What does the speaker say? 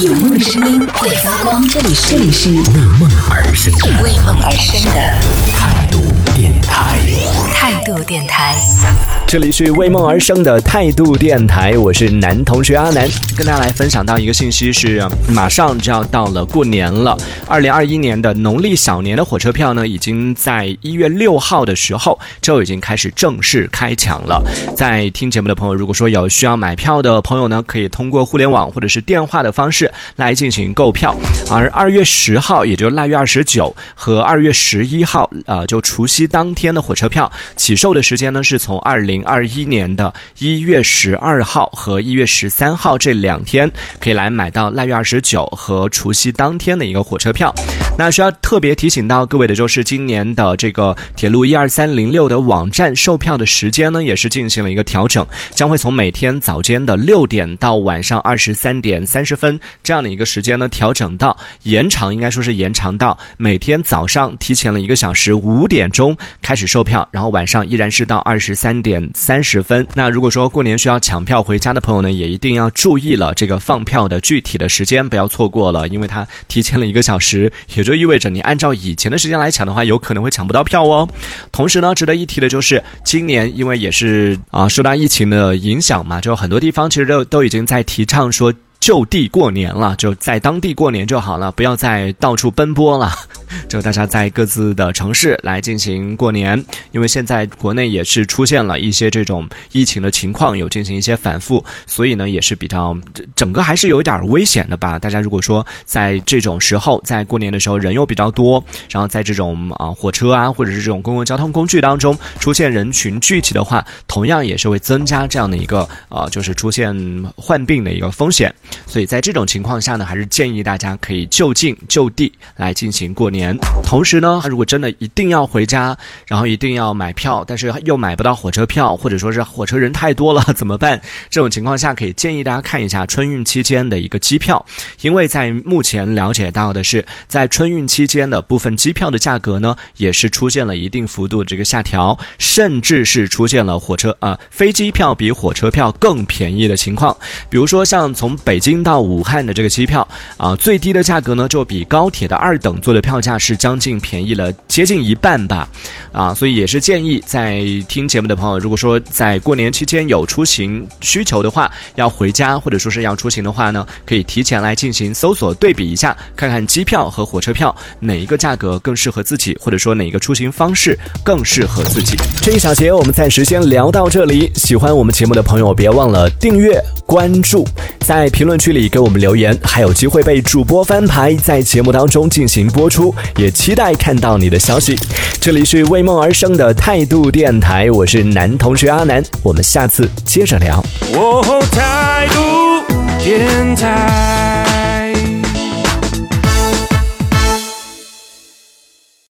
有梦的声音会发光，这里是这里是为梦而生的为梦而生的态度电台。态度电台。这里是为梦而生的态度电台，我是男同学阿南，跟大家来分享到一个信息是，马上就要到了过年了。二零二一年的农历小年的火车票呢，已经在一月六号的时候就已经开始正式开抢了。在听节目的朋友，如果说有需要买票的朋友呢，可以通过互联网或者是电话的方式来进行购票。而二月十号，也就是腊月二十九和二月十一号，呃，就除夕当天的火车票起售的时间呢，是从二零二一年的一月十二号和一月十三号这两天，可以来买到腊月二十九和除夕当天的一个火车票。那需要特别提醒到各位的就是，今年的这个铁路一二三零六的网站售票的时间呢，也是进行了一个调整，将会从每天早间的六点到晚上二十三点三十分这样的一个时间呢，调整到延长，应该说是延长到每天早上提前了一个小时五点钟开始售票，然后晚上依然是到二十三点三十分。那如果说过年需要抢票回家的朋友呢，也一定要注意了这个放票的具体的时间，不要错过了，因为它提前了一个小时，也就意味着你按照以前的时间来抢的话，有可能会抢不到票哦。同时呢，值得一提的就是，今年因为也是啊受到疫情的影响嘛，就很多地方其实都都已经在提倡说。就地过年了，就在当地过年就好了，不要再到处奔波了。就大家在各自的城市来进行过年，因为现在国内也是出现了一些这种疫情的情况，有进行一些反复，所以呢也是比较整个还是有一点危险的吧。大家如果说在这种时候，在过年的时候人又比较多，然后在这种啊火车啊或者是这种公共交通工具当中出现人群聚集的话，同样也是会增加这样的一个啊就是出现患病的一个风险。所以在这种情况下呢，还是建议大家可以就近就地来进行过年。同时呢，他如果真的一定要回家，然后一定要买票，但是又买不到火车票，或者说是火车人太多了怎么办？这种情况下，可以建议大家看一下春运期间的一个机票，因为在目前了解到的是，在春运期间的部分机票的价格呢，也是出现了一定幅度的这个下调，甚至是出现了火车啊飞机票比火车票更便宜的情况。比如说像从北京到武汉的这个机票啊，最低的价格呢，就比高铁的二等座的票价是将近便宜了接近一半吧，啊，所以也是建议在听节目的朋友，如果说在过年期间有出行需求的话，要回家或者说是要出行的话呢，可以提前来进行搜索对比一下，看看机票和火车票哪一个价格更适合自己，或者说哪个出行方式更适合自己。这一小节我们暂时先聊到这里，喜欢我们节目的朋友别忘了订阅关注，在评论区里给我们留言，还有机会被主播翻牌，在节目当中进行播出，也期待看到你的消息。这里是为梦而生的态度电台，我是男同学阿南，我们下次接着聊。哦，态度电台。